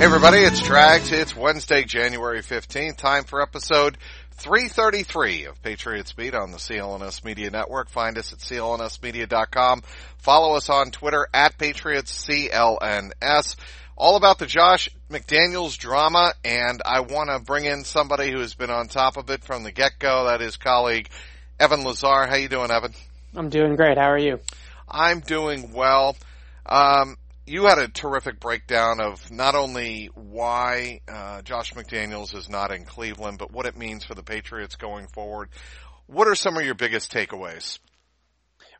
Hey everybody, it's Trags. It's Wednesday, January 15th. Time for episode 333 of Patriots Beat on the CLNS Media Network. Find us at clnsmedia.com. Follow us on Twitter at PatriotsCLNS. All about the Josh McDaniels drama, and I want to bring in somebody who has been on top of it from the get-go. That is colleague Evan Lazar. How you doing, Evan? I'm doing great. How are you? I'm doing well. Um, you had a terrific breakdown of not only why uh, Josh McDaniels is not in Cleveland, but what it means for the Patriots going forward. What are some of your biggest takeaways?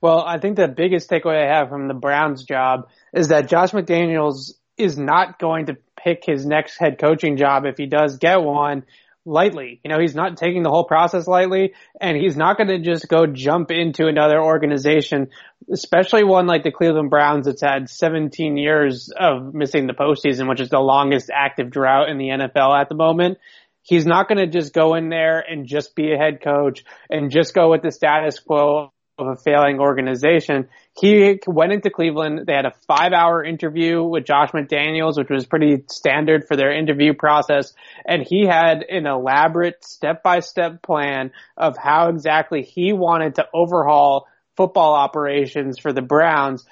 Well, I think the biggest takeaway I have from the Browns job is that Josh McDaniels is not going to pick his next head coaching job if he does get one lightly. You know, he's not taking the whole process lightly and he's not going to just go jump into another organization, especially one like the Cleveland Browns that's had 17 years of missing the postseason, which is the longest active drought in the NFL at the moment. He's not going to just go in there and just be a head coach and just go with the status quo of a failing organization. He went into Cleveland. They had a five hour interview with Josh McDaniels, which was pretty standard for their interview process. And he had an elaborate step by step plan of how exactly he wanted to overhaul football operations for the Browns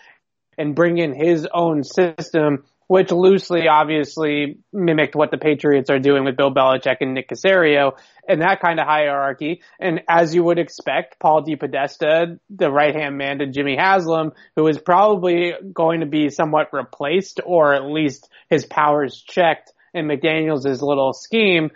and bring in his own system which loosely obviously mimicked what the Patriots are doing with Bill Belichick and Nick Caserio and that kind of hierarchy. And as you would expect, Paul DePodesta, the right hand man to Jimmy Haslam, who is probably going to be somewhat replaced or at least his powers checked in McDaniels' little scheme,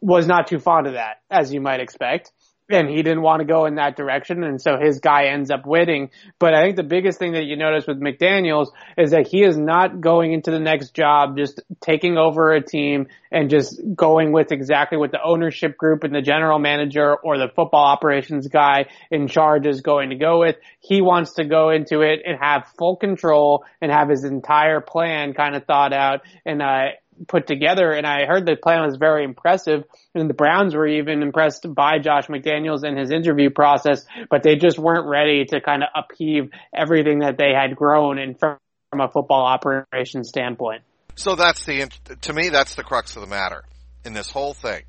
was not too fond of that, as you might expect and he didn't want to go in that direction, and so his guy ends up winning. But I think the biggest thing that you notice with McDaniels is that he is not going into the next job just taking over a team and just going with exactly what the ownership group and the general manager or the football operations guy in charge is going to go with. He wants to go into it and have full control and have his entire plan kind of thought out and uh put together. And I heard the plan was very impressive. And the Browns were even impressed by Josh McDaniels and his interview process, but they just weren't ready to kind of upheave everything that they had grown in from, from a football operation standpoint. So that's the, to me, that's the crux of the matter in this whole thing.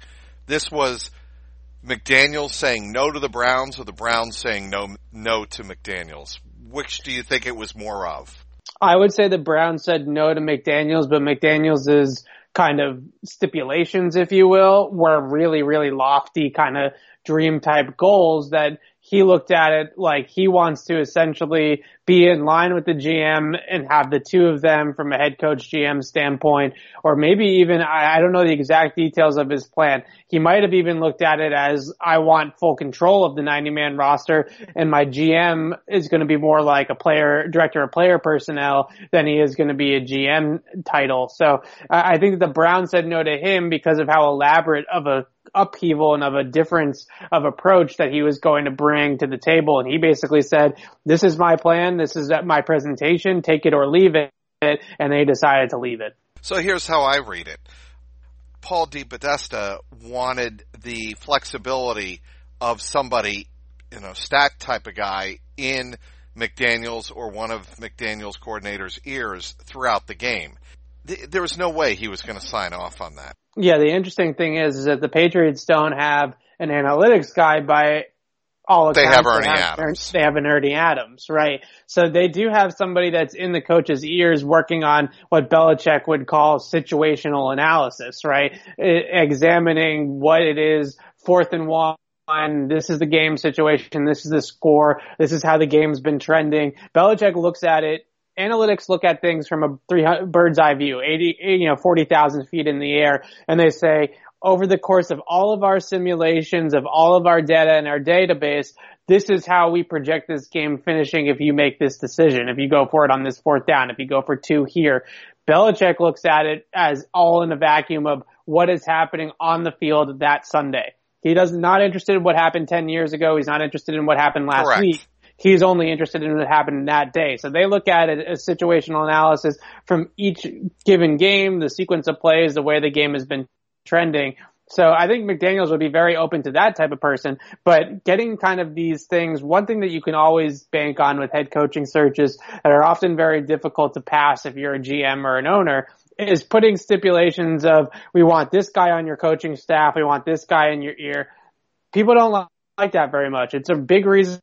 This was McDaniels saying no to the Browns or the Browns saying no, no to McDaniels. Which do you think it was more of? I would say the Browns said no to McDaniels, but McDaniels' kind of stipulations, if you will, were really, really lofty kind of dream type goals that he looked at it like he wants to essentially be in line with the GM and have the two of them from a head coach GM standpoint, or maybe even, I, I don't know the exact details of his plan. He might have even looked at it as I want full control of the 90 man roster and my GM is going to be more like a player, director of player personnel than he is going to be a GM title. So I think the Browns said no to him because of how elaborate of a upheaval and of a difference of approach that he was going to bring to the table. And he basically said, this is my plan. This is my presentation. Take it or leave it. And they decided to leave it. So here's how I read it. Paul DePodesta wanted the flexibility of somebody, you know, stat type of guy in McDaniels or one of McDaniels coordinators ears throughout the game. There was no way he was going to sign off on that. Yeah, the interesting thing is, is that the Patriots don't have an analytics guy by all accounts. they have Ernie they have, Adams. They have an Ernie Adams, right? So they do have somebody that's in the coach's ears working on what Belichick would call situational analysis, right? I- examining what it is fourth and one. This is the game situation. This is the score. This is how the game's been trending. Belichick looks at it analytics look at things from a three bird's eye view, 80, eh, you know, 40,000 feet in the air, and they say, over the course of all of our simulations, of all of our data and our database, this is how we project this game finishing if you make this decision, if you go for it on this fourth down, if you go for two here. Belichick looks at it as all in a vacuum of what is happening on the field that Sunday. He does not interested in what happened 10 years ago. He's not interested in what happened last Correct. week he's only interested in what happened that day. So they look at it as situational analysis from each given game, the sequence of plays, the way the game has been trending. So I think McDaniels would be very open to that type of person, but getting kind of these things, one thing that you can always bank on with head coaching searches that are often very difficult to pass if you're a GM or an owner is putting stipulations of, we want this guy on your coaching staff, we want this guy in your ear. People don't like that very much. It's a big reason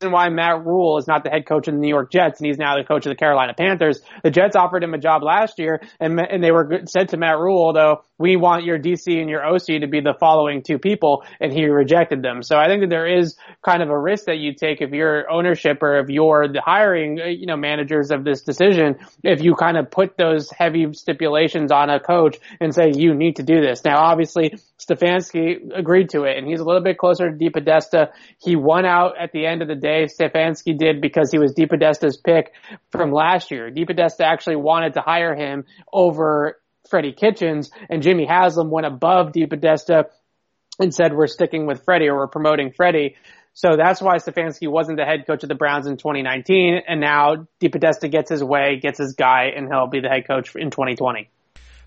why Matt Rhule is not the head coach of the New York Jets and he's now the coach of the Carolina Panthers. The Jets offered him a job last year and, and they were said to Matt Rhule, though, we want your DC and your OC to be the following two people and he rejected them. So I think that there is kind of a risk that you take if you're ownership or if you're the hiring, uh, you know, managers of this decision, if you kind of put those heavy stipulations on a coach and say, you need to do this. Now, obviously, Stefanski agreed to it and he's a little bit closer to DePodesta. He won out at the end of the day. Stefanski did because he was DePodesta's pick from last year. DePodesta actually wanted to hire him over Freddie Kitchens and Jimmy Haslam went above DePodesta and said, we're sticking with Freddie or we're promoting Freddie. So that's why Stefanski wasn't the head coach of the Browns in 2019. And now DePodesta gets his way, gets his guy, and he'll be the head coach in 2020.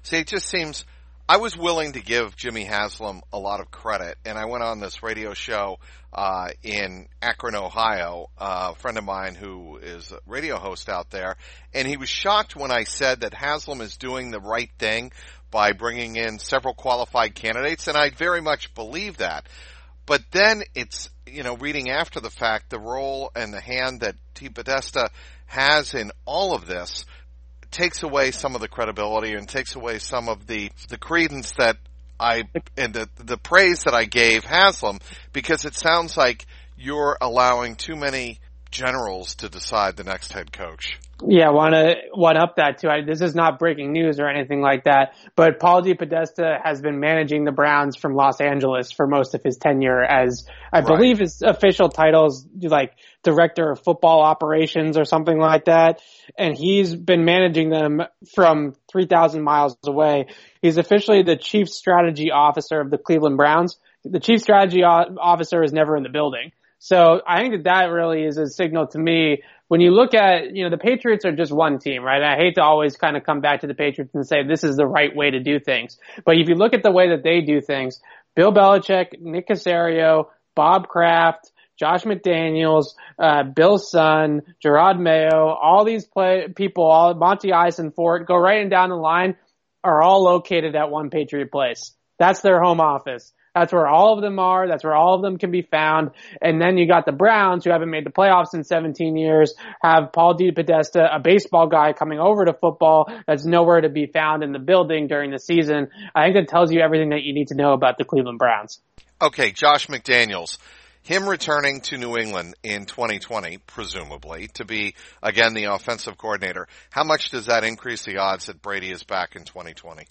See, it just seems I was willing to give Jimmy Haslam a lot of credit, and I went on this radio show uh, in Akron, Ohio. Uh, a friend of mine who is a radio host out there, and he was shocked when I said that Haslam is doing the right thing by bringing in several qualified candidates, and I very much believe that. But then it's you know reading after the fact the role and the hand that DePodesta has in all of this takes away some of the credibility and takes away some of the the credence that I and the the praise that I gave Haslam because it sounds like you're allowing too many generals to decide the next head coach. Yeah, want to one up that too. I, this is not breaking news or anything like that, but Paul D. DePodesta has been managing the Browns from Los Angeles for most of his tenure as I Right. believe his official titles like director of football operations or something like that. And he's been managing them from 3,000 miles away. He's officially the chief strategy officer of the Cleveland Browns. The chief strategy officer is never in the building. So I think that that really is a signal to me when you look at, you know, the Patriots are just one team, right? I hate to always kind of come back to the Patriots and say this is the right way to do things. But if you look at the way that they do things, Bill Belichick, Nick Caserio, Bob Kraft, Josh McDaniels, uh, Bill Sun, Jerod Mayo, all these play, people, all Monti Ossenfort, go right and down the line, are all located at one Patriot place. That's their home office. That's where all of them are. That's where all of them can be found. And then you got the Browns who haven't made the playoffs in 17 years, have Paul DePodesta, a baseball guy coming over to football that's nowhere to be found in the building during the season. I think that tells you everything that you need to know about the Cleveland Browns. Okay, Josh McDaniels. Him returning to New England in 2020, presumably, to be again the offensive coordinator. How much does that increase the odds that Brady is back in 2020?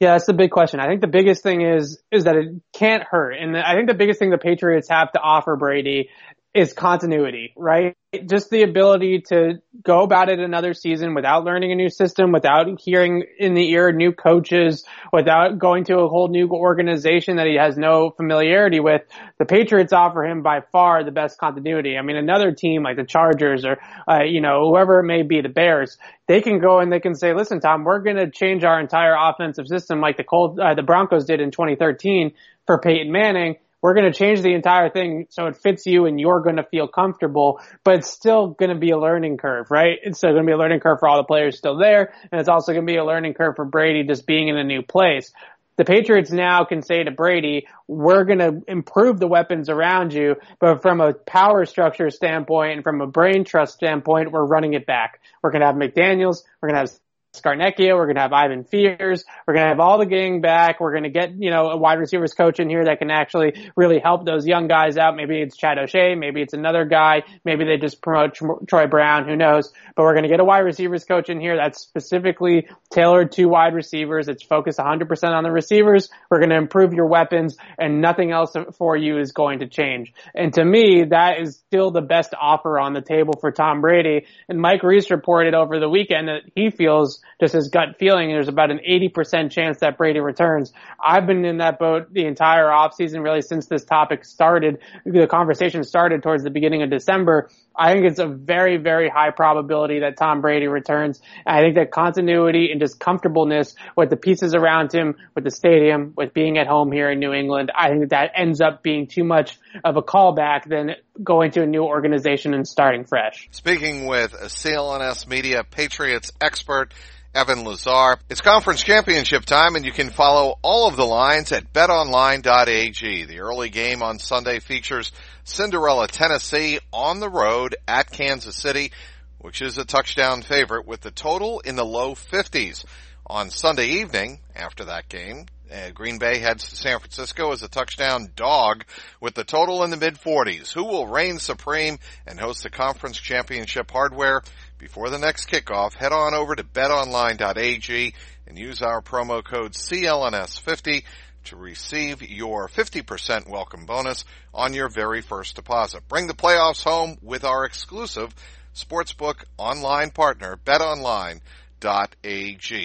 Yeah, that's the big question. I think the biggest thing is is that it can't hurt, and I think the biggest thing the Patriots have to offer Brady is continuity, right? Just the ability to go about it another season without learning a new system, without hearing in the ear new coaches, without going to a whole new organization that he has no familiarity with. The Patriots offer him by far the best continuity. I mean, another team like the Chargers or, uh, you know, whoever it may be, the Bears, they can go and they can say, listen, Tom, we're going to change our entire offensive system like the Cold, uh, the Broncos did in 2013 for Peyton Manning we're going to change the entire thing so it fits you and you're going to feel comfortable, but it's still going to be a learning curve, right? It's still going to be a learning curve for all the players still there, and it's also going to be a learning curve for Brady just being in a new place. The Patriots now can say to Brady, we're going to improve the weapons around you, but from a power structure standpoint and from a brain trust standpoint, we're running it back. We're going to have McDaniels. We're going to have Scarnecchia. We're going to have Ivan Fears. We're going to have all the gang back. We're going to get, you know, a wide receivers coach in here that can actually really help those young guys out. Maybe it's Chad O'Shea. Maybe it's another guy. Maybe they just promote Troy Brown. Who knows? But we're going to get a wide receivers coach in here that's specifically tailored to wide receivers. It's focused 100% on the receivers. We're going to improve your weapons and nothing else for you is going to change. And to me, that is still the best offer on the table for Tom Brady. And Mike Reiss reported over the weekend that he feels just his gut feeling, there's about an 80% chance that Brady returns. I've been in that boat the entire offseason, really since this topic started. The conversation started towards the beginning of December. I think it's a very, very high probability that Tom Brady returns. I think that continuity and just comfortableness with the pieces around him, with the stadium, with being at home here in New England, I think that, that ends up being too much of a callback than going to a new organization and starting fresh. Speaking with a CLNS Media Patriots expert, Evan Lazar. It's conference championship time and you can follow all of the lines at betonline.ag. The early game on Sunday features Cinderella, Tennessee on the road at Kansas City, which is a touchdown favorite with the total in the low 50s. On Sunday evening, after that game, uh, Green Bay heads to San Francisco as a touchdown dog with the total in the mid 40s. Who will reign supreme and host the conference championship hardware? Before the next kickoff, head on over to betonline.ag and use our promo code CLNS50 to receive your 50% welcome bonus on your very first deposit. Bring the playoffs home with our exclusive sportsbook online partner, betonline.ag.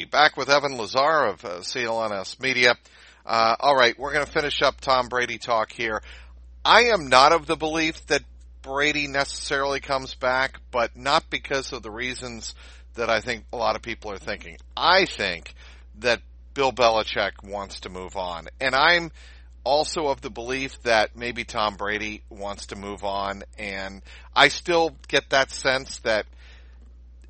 Back with Evan Lazar of uh, CLNS Media. Uh, all right, we're going to finish up Tom Brady talk here. I am not of the belief that Brady necessarily comes back, but not because of the reasons that I think a lot of people are thinking. I think that Bill Belichick wants to move on. And I'm also of the belief that maybe Tom Brady wants to move on. And I still get that sense that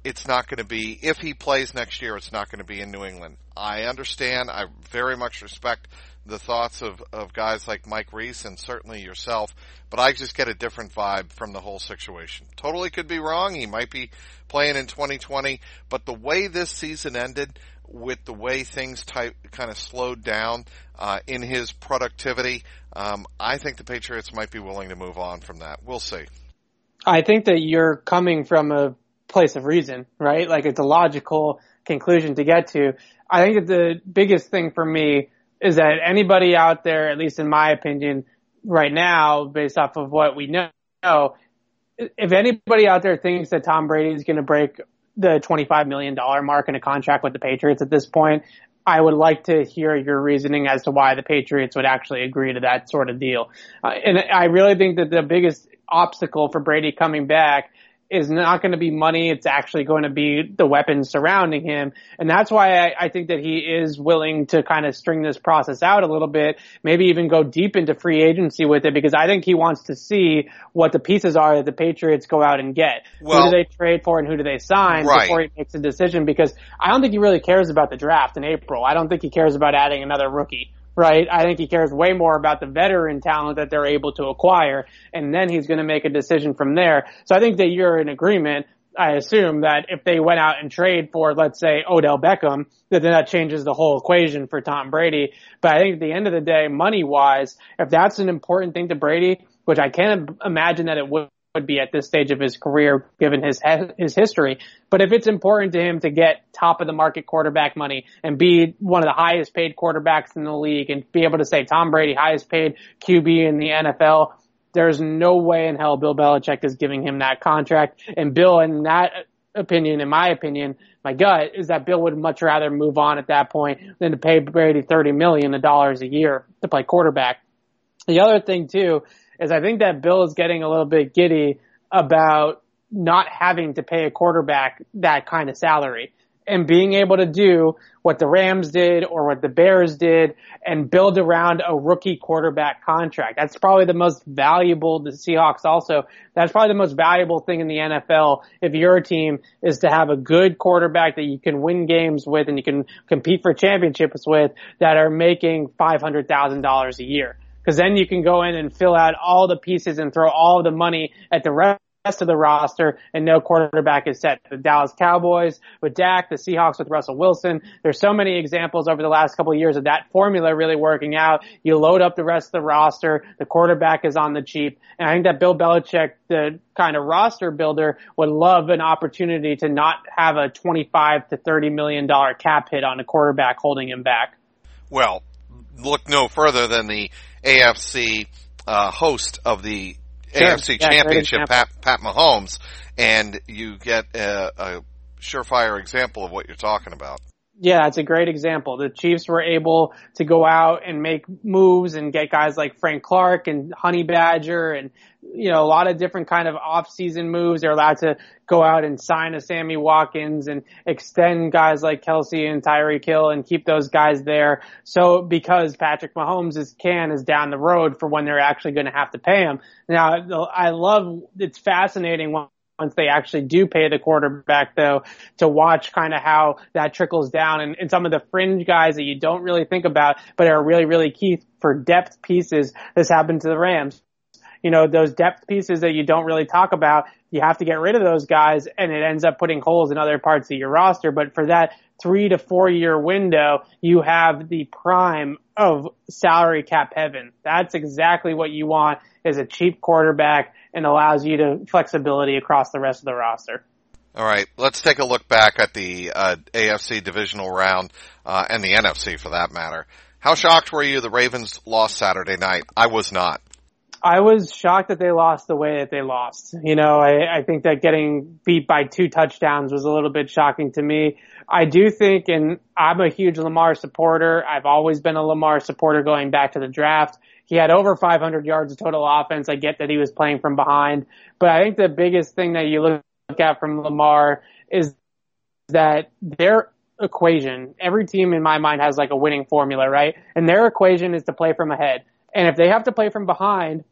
it's not going to be, if he plays next year, it's not going to be in New England. I understand. I very much respect the thoughts of, of guys like Mike Reiss and certainly yourself, but I just get a different vibe from the whole situation. Totally could be wrong. He might be playing in 2020, but the way this season ended, with the way things type, kind of slowed down uh, in his productivity, um, I think the Patriots might be willing to move on from that. We'll see. I think that you're coming from a place of reason, right? Like it's a logical conclusion to get to. I think that the biggest thing for me is that anybody out there, at least in my opinion, right now, based off of what we know, if anybody out there thinks that Tom Brady is going to break the $25 million mark in a contract with the Patriots at this point, I would like to hear your reasoning as to why the Patriots would actually agree to that sort of deal. Uh, and I really think that the biggest obstacle for Brady coming back is not going to be money. It's actually going to be the weapons surrounding him. And that's why I, I, think that he is willing to kind of string this process out a little bit, maybe even go deep into free agency with it because I think he wants to see what the pieces are that the Patriots go out and get. Well, who do they trade for and who do they sign right. before he makes a decision because I don't think he really cares about the draft in April. I don't think he cares about adding another rookie right? I think he cares way more about the veteran talent that they're able to acquire, and then he's going to make a decision from there. So I think that you're in agreement. I assume that if they went out and trade for, let's say, Odell Beckham, that then that changes the whole equation for Tom Brady. But I think at the end of the day, money wise, if that's an important thing to Brady, which I can't imagine that it would would be at this stage of his career given his his history. But if it's important to him to get top of the market quarterback money and be one of the highest paid quarterbacks in the league and be able to say Tom Brady highest paid QB in the NFL, there's no way in hell Bill Belichick is giving him that contract. And Bill, in that opinion, in my opinion, my gut is that Bill would much rather move on at that point than to pay Brady thirty million dollars a year to play quarterback. The other thing too is I think that Bill is getting a little bit giddy about not having to pay a quarterback that kind of salary. and being able to do what the Rams did or what the Bears did and build around a rookie quarterback contract. That's probably the most valuable, the Seahawks also, that's probably the most valuable thing in the NFL if you're a team is to have a good quarterback that you can win games with and you can compete for championships with that are making $500,000 a year. Cause then you can go in and fill out all the pieces and throw all the money at the rest rest of the roster and no quarterback is set. The Dallas Cowboys with Dak, the Seahawks with Russell Wilson. There's so many examples over the last couple of years of that formula really working out. You load up the rest of the roster. The quarterback is on the cheap. And I think that Bill Belichick, the kind of roster builder would love an opportunity to not have a 25 to 30 million dollar cap hit on a quarterback holding him back. Well, look no further than the AFC uh, host of the sure. AFC yeah, Championship, Pat, Pat Mahomes, and you get a, a surefire example of what you're talking about. Yeah, it's a great example. The Chiefs were able to go out and make moves and get guys like Frank Clark and Honey Badger and, you know, a lot of different kind of off-season moves. They're allowed to go out and sign a Sammy Watkins and extend guys like Kelce and Tyreek Hill and keep those guys there. So because Patrick Mahomes' is can is down the road for when they're actually going to have to pay him. Now, I love, it's fascinating when once they actually do pay the quarterback though to watch kind of how that trickles down and, and some of the fringe guys that you don't really think about but are really really key for depth pieces this happened to the rams you know those depth pieces that you don't really talk about you have to get rid of those guys and it ends up putting holes in other parts of your roster but for that three to four year window you have the prime of salary cap heaven that's exactly what you want is a cheap quarterback and allows you to flexibility across the rest of the roster. All right, let's take a look back at the uh, AFC divisional round uh, and the NFC for that matter. How shocked were you the Ravens lost Saturday night? I was not. I was shocked that they lost the way that they lost. You know, I, I think that getting beat by two touchdowns was a little bit shocking to me. I do think, and I'm a huge Lamar supporter. I've always been a Lamar supporter going back to the draft. He had over 500 yards of total offense. I get that he was playing from behind, but I think the biggest thing that you look at from Lamar is that their equation, every team in my mind has like a winning formula, right? And their equation is to play from ahead. And if they have to play from behind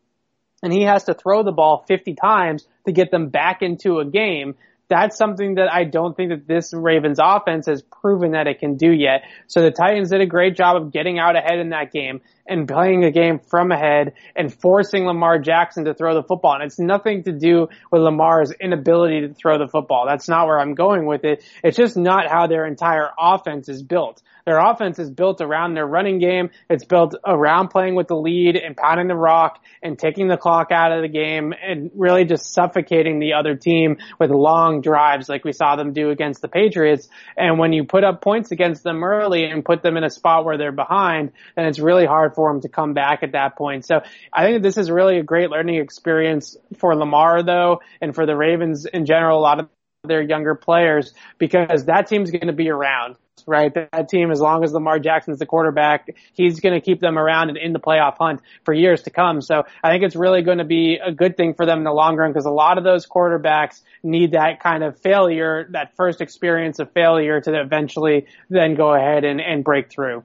and he has to throw the ball 50 times to get them back into a game, that's something that I don't think that this Ravens offense has proven that it can do yet. So the Titans did a great job of getting out ahead in that game and playing a game from ahead and forcing Lamar Jackson to throw the football. And it's nothing to do with Lamar's inability to throw the football. That's not where I'm going with it. It's just not how their entire offense is built. Their offense is built around their running game. It's built around playing with the lead and pounding the rock and taking the clock out of the game and really just suffocating the other team with long drives like we saw them do against the Patriots. And when you put up points against them early and put them in a spot where they're behind, then it's really hard for them to come back at that point. So I think this is really a great learning experience for Lamar though, and for the Ravens in general, a lot of their younger players because that team's going to be around right? That team, as long as Lamar Jackson's the quarterback, he's going to keep them around and in the playoff hunt for years to come. So I think it's really going to be a good thing for them in the long run because a lot of those quarterbacks need that kind of failure, that first experience of failure to eventually then go ahead and, and break through.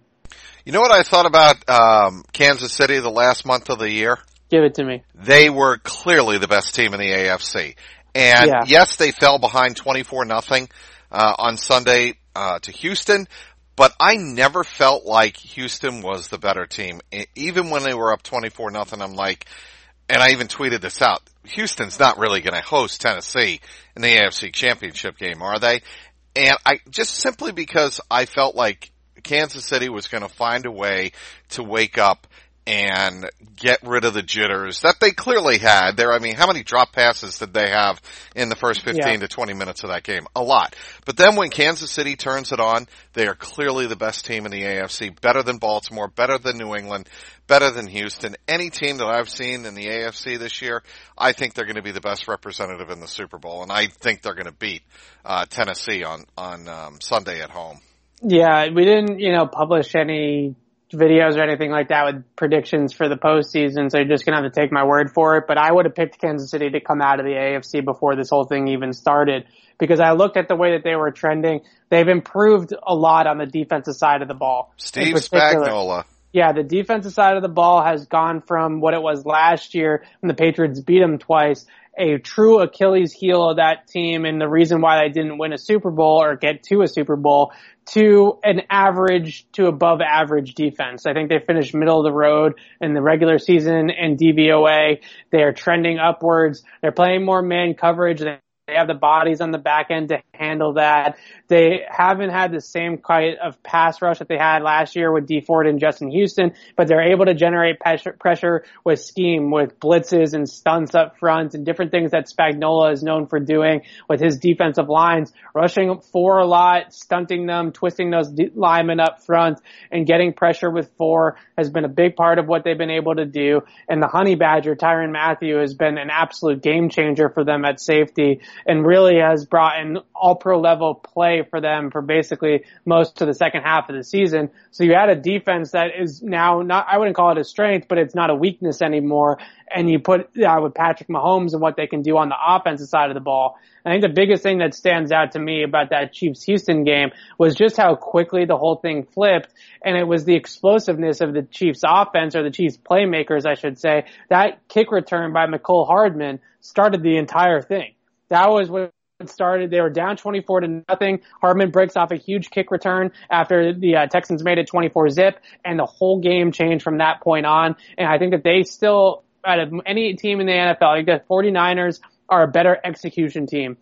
You know what I thought about um, Kansas City the last month of the year? Give it to me. They were clearly the best team in the AFC. And yeah. yes, they fell behind 24 nothing uh, on Sunday uh, to Houston, but I never felt like Houston was the better team. Even when they were up 24 nothing, I'm like, and I even tweeted this out, Houston's not really going to host Tennessee in the AFC championship game, are they? And I, just simply because I felt like Kansas City was going to find a way to wake up and get rid of the jitters that they clearly had there. I mean, how many drop passes did they have in the first 15 yeah. to 20 minutes of that game? A lot. But then when Kansas City turns it on, they are clearly the best team in the AFC, better than Baltimore, better than New England, better than Houston. Any team that I've seen in the AFC this year, I think they're going to be the best representative in the Super Bowl, and I think they're going to beat uh, Tennessee on on um, Sunday at home. Yeah, we didn't, you know, publish any videos or anything like that with predictions for the postseason, so you're just gonna have to take my word for it. But I would have picked Kansas City to come out of the AFC before this whole thing even started because I looked at the way that they were trending. They've improved a lot on the defensive side of the ball. Steve Spagnuolo. Yeah, the defensive side of the ball has gone from what it was last year when the Patriots beat them twice, a true Achilles heel of that team and the reason why they didn't win a Super Bowl or get to a Super Bowl to an average to above average defense. I think they finished middle of the road in the regular season and DVOA. They are trending upwards. They're playing more man coverage. They they have the bodies on the back end to handle that. They haven't had the same kind of pass rush that they had last year with Dee Ford and Justin Houston, but they're able to generate pressure with scheme, with blitzes and stunts up front and different things that Spagnuolo is known for doing with his defensive lines, rushing four a lot, stunting them, twisting those linemen up front and getting pressure with four has been a big part of what they've been able to do. And the Honey Badger, Tyrann Mathieu has been an absolute game changer for them at safety and really has brought in all pro level play for them for basically most of the second half of the season. So you had a defense that is now not, I wouldn't call it a strength, but it's not a weakness anymore. And you put uh, with Patrick Mahomes and what they can do on the offensive side of the ball. I think the biggest thing that stands out to me about that Chiefs Houston game was just how quickly the whole thing flipped. And it was the explosiveness of the Chiefs offense or the Chiefs playmakers, I should say. That kick return by Mecole Hardman started the entire thing. That was what started. They were down 24 to nothing. Hardman breaks off a huge kick return after the uh, Texans made it 24 zip, and the whole game changed from that point on. And I think that they still, out of any team in the NFL, I the 49ers are a better execution team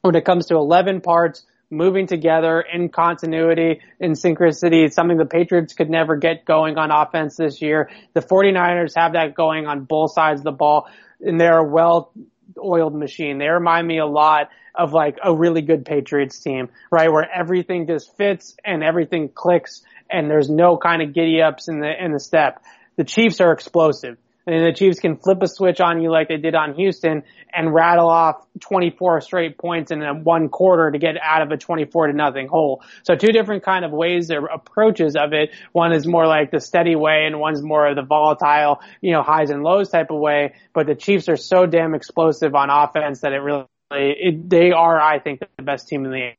when it comes to 11 parts, moving together in continuity, in synchronicity. It's something the Patriots could never get going on offense this year. The 49ers have that going on both sides of the ball, and they're well oiled machine. They remind me a lot of like a really good Patriots team, right? Where everything just fits and everything clicks and there's no kind of giddy ups in the, in the step. The Chiefs are explosive. And the Chiefs can flip a switch on you like they did on Houston and rattle off 24 straight points in a one quarter to get out of a 24 to nothing hole. So two different kind of ways or approaches of it. One is more like the steady way and one's more of the volatile, you know, highs and lows type of way. But the Chiefs are so damn explosive on offense that it really, it, they are, I think, the best team in the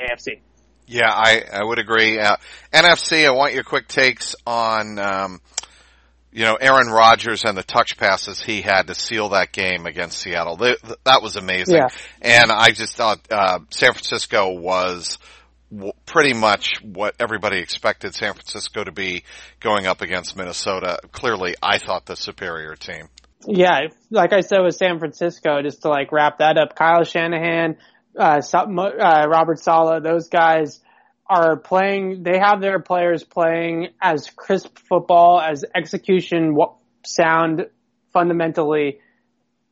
AFC. Yeah, I, I would agree. Uh, NFC, I want your quick takes on, um, you know, Aaron Rodgers and the touch passes he had to seal that game against Seattle. That was amazing. Yeah. And I just thought, uh, San Francisco was pretty much what everybody expected San Francisco to be going up against Minnesota. Clearly, I thought the superior team. Yeah, like I said with San Francisco, just to like wrap that up, Kyle Shanahan, uh, uh Robert Saleh, those guys, are playing, they have their players playing as crisp football, as execution sound fundamentally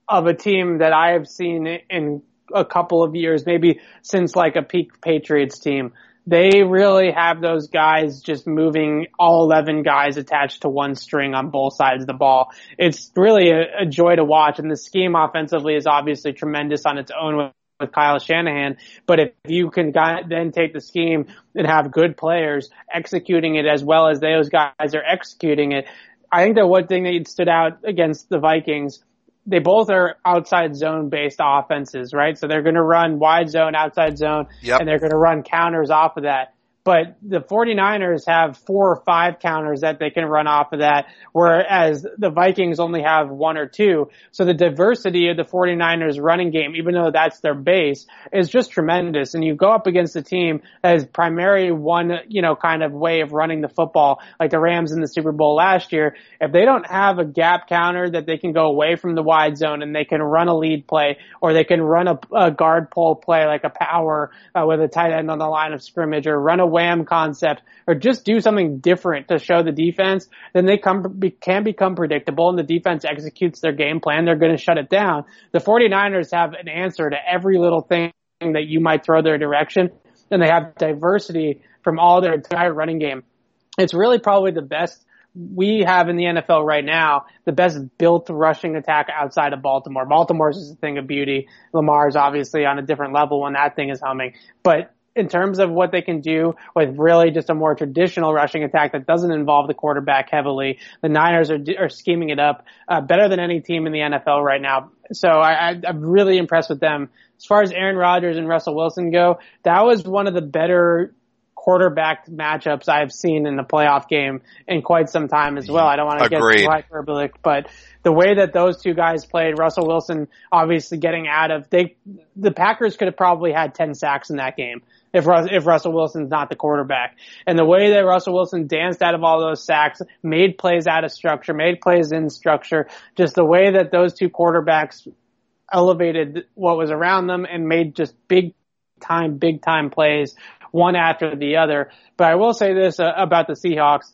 of a team that I have seen in a couple of years, maybe since like a peak Patriots team. They really have those guys just moving all 11 guys attached to one string on both sides of the ball. It's really a, a joy to watch and the scheme offensively is obviously tremendous on its own with Kyle Shanahan. But if you can then take the scheme and have good players executing it as well as those guys are executing it, I think that one thing that stood out against the Vikings, they both are outside zone based offenses, right? So they're going to run wide zone, outside zone, yep. and they're going to run counters off of that but the 49ers have four or five counters that they can run off of that, whereas the Vikings only have one or two. So the diversity of the 49ers running game, even though that's their base, is just tremendous. And you go up against a team that is primarily one, you know, kind of way of running the football, like the Rams in the Super Bowl last year. If they don't have a gap counter that they can go away from the wide zone and they can run a lead play or they can run a, a guard pull play like a power uh, with a tight end on the line of scrimmage or run away wham concept or just do something different to show the defense, then they come, can become predictable and the defense executes their game plan. They're going to shut it down. The 49ers have an answer to every little thing that you might throw their direction and they have diversity from all their entire running game. It's really probably the best we have in the NFL right now, the best built rushing attack outside of Baltimore. Baltimore's is a thing of beauty. Lamar's obviously on a different level when that thing is humming, but in terms of what they can do with really just a more traditional rushing attack that doesn't involve the quarterback heavily, the Niners are, are scheming it up uh, better than any team in the NFL right now. So I, I, I'm really impressed with them. As far as Aaron Rodgers and Russell Wilson go, that was one of the better quarterback matchups I've seen in a playoff game in quite some time as well. I don't want to get too hyperbolic, but the way that those two guys played, Russell Wilson obviously getting out of they the Packers could have probably had 10 sacks in that game if if Russell Wilson's not the quarterback. And the way that Russell Wilson danced out of all those sacks, made plays out of structure, made plays in structure, just the way that those two quarterbacks elevated what was around them and made just big time, big time plays one after the other. But I will say this uh, about the Seahawks.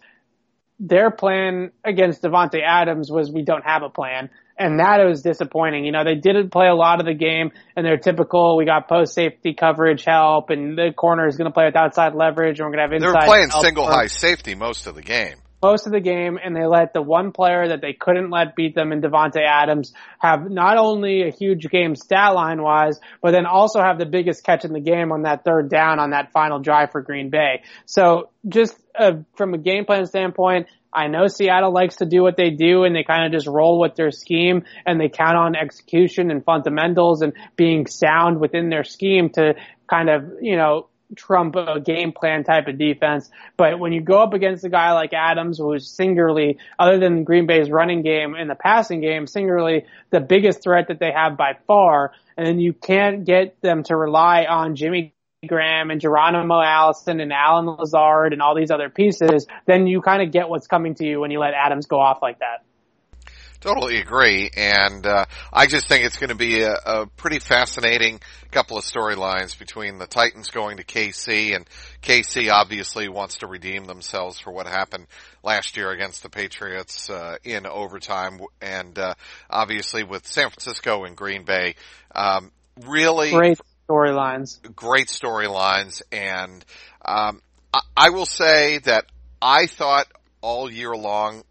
Their plan against Davante Adams was we don't have a plan. And that was disappointing. You know, they didn't play a lot of the game and they're typical, we got post safety coverage help and the corner is going to play with outside leverage and we're going to have inside. They were playing single high safety most of the game most of the game and they let the one player that they couldn't let beat them in Davante Adams have not only a huge game stat line wise, but then also have the biggest catch in the game on that third down on that final drive for Green Bay. So just uh, from a game plan standpoint, I know Seattle likes to do what they do and they kind of just roll with their scheme and they count on execution and fundamentals and being sound within their scheme to kind of, you know, trump a game plan type of defense. But when you go up against a guy like Adams, who's singularly, other than Green Bay's running game and the passing game, singularly the biggest threat that they have by far, and you can't get them to rely on Jimmy Graham and Geronimo Allison and Allen Lazard and all these other pieces, then you kind of get what's coming to you when you let Adams go off like that. Totally agree, and uh, I just think it's going to be a, a pretty fascinating couple of storylines between the Titans going to KC, and KC obviously wants to redeem themselves for what happened last year against the Patriots uh, in overtime, and uh, obviously with San Francisco and Green Bay, um, really great storylines, great storylines, and um, I, I will say that I thought all year long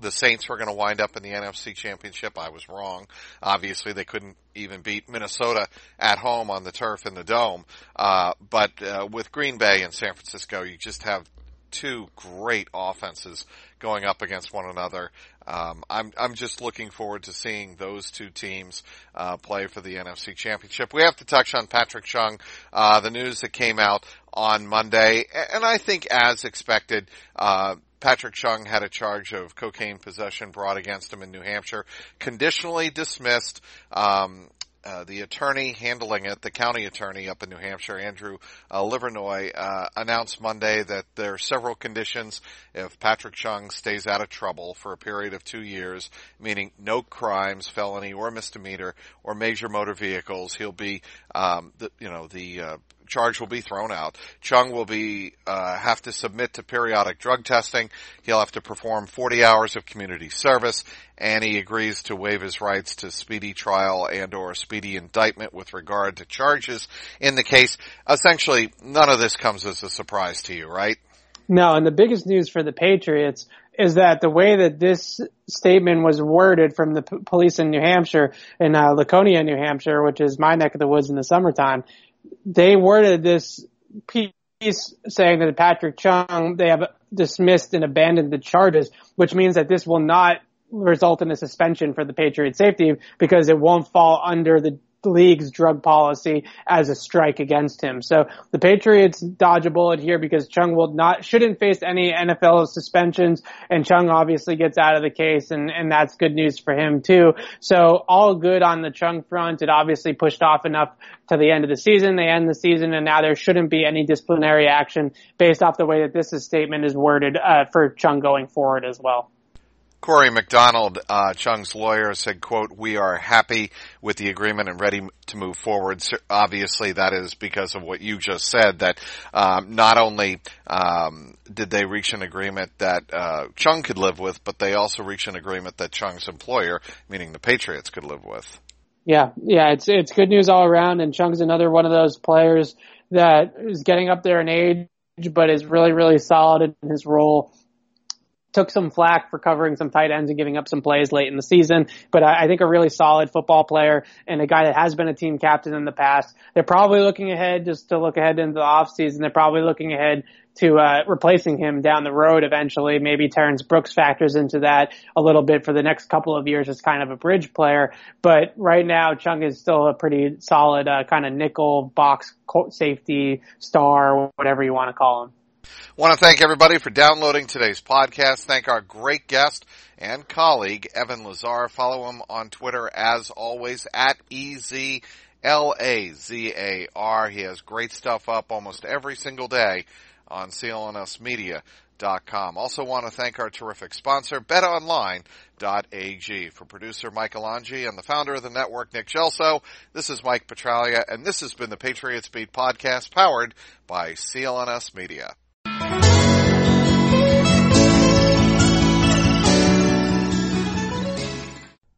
the Saints were going to wind up in the NFC Championship. I was wrong. Obviously, they couldn't even beat Minnesota at home on the turf in the dome. Uh, but uh, with Green Bay and San Francisco, you just have two great offenses going up against one another. Um, I'm I'm just looking forward to seeing those two teams uh, play for the NFC Championship. We have to touch on Patrick Chung, uh, the news that came out on Monday, and I think as expected, uh, Patrick Chung had a charge of cocaine possession brought against him in New Hampshire, conditionally dismissed. Um, uh, the attorney handling it, the county attorney up in New Hampshire, Andrew uh, Livernois, uh, announced Monday that there are several conditions if Patrick Chung stays out of trouble for a period of two years, meaning no crimes, felony or misdemeanor, or major motor vehicles. He'll be, um, the, you know, the uh, charge will be thrown out. Chung will be uh, have to submit to periodic drug testing. He'll have to perform 40 hours of community service, and he agrees to waive his rights to speedy trial and or speedy indictment with regard to charges in the case. Essentially, none of this comes as a surprise to you, right? No, and the biggest news for the Patriots is that the way that this statement was worded from the p- police in New Hampshire, in uh, Laconia, New Hampshire, which is my neck of the woods in the summertime, they worded this piece saying that Patrick Chung, they have dismissed and abandoned the charges, which means that this will not result in a suspension for the Patriot safety because it won't fall under the league's drug policy as a strike against him. So the Patriots dodge a bullet here because Chung will not, shouldn't face any NFL suspensions and Chung obviously gets out of the case and, and that's good news for him too. So all good on the Chung front. It obviously pushed off enough to the end of the season. They end the season and now there shouldn't be any disciplinary action based off the way that this statement is worded, uh, for Chung going forward as well. Corey McDonald, uh, Chung's lawyer, said, quote, we are happy with the agreement and ready to move forward. So obviously that is because of what you just said, that um, not only um, did they reach an agreement that uh, Chung could live with, but they also reached an agreement that Chung's employer, meaning the Patriots, could live with. Yeah, yeah, it's it's good news all around, and Chung's another one of those players that is getting up there in age, but is really, really solid in his role took some flack for covering some tight ends and giving up some plays late in the season, but I, I think a really solid football player and a guy that has been a team captain in the past. They're probably looking ahead just to look ahead into the offseason. They're probably looking ahead to uh, replacing him down the road eventually. Maybe Terrence Brooks factors into that a little bit for the next couple of years as kind of a bridge player. But right now, Chung is still a pretty solid uh, kind of nickel box safety star, whatever you want to call him. Want to thank everybody for downloading today's podcast. Thank our great guest and colleague, Evan Lazar. Follow him on Twitter as always at E-Z-L-A-Z-A-R. He has great stuff up almost every single day on clnsmedia.com. Also want to thank our terrific sponsor, betonline.ag. For producer Michael Angi and the founder of the network, Nick Gelso, this is Mike Petraglia, and this has been the Patriots Beat podcast powered by CLNS Media.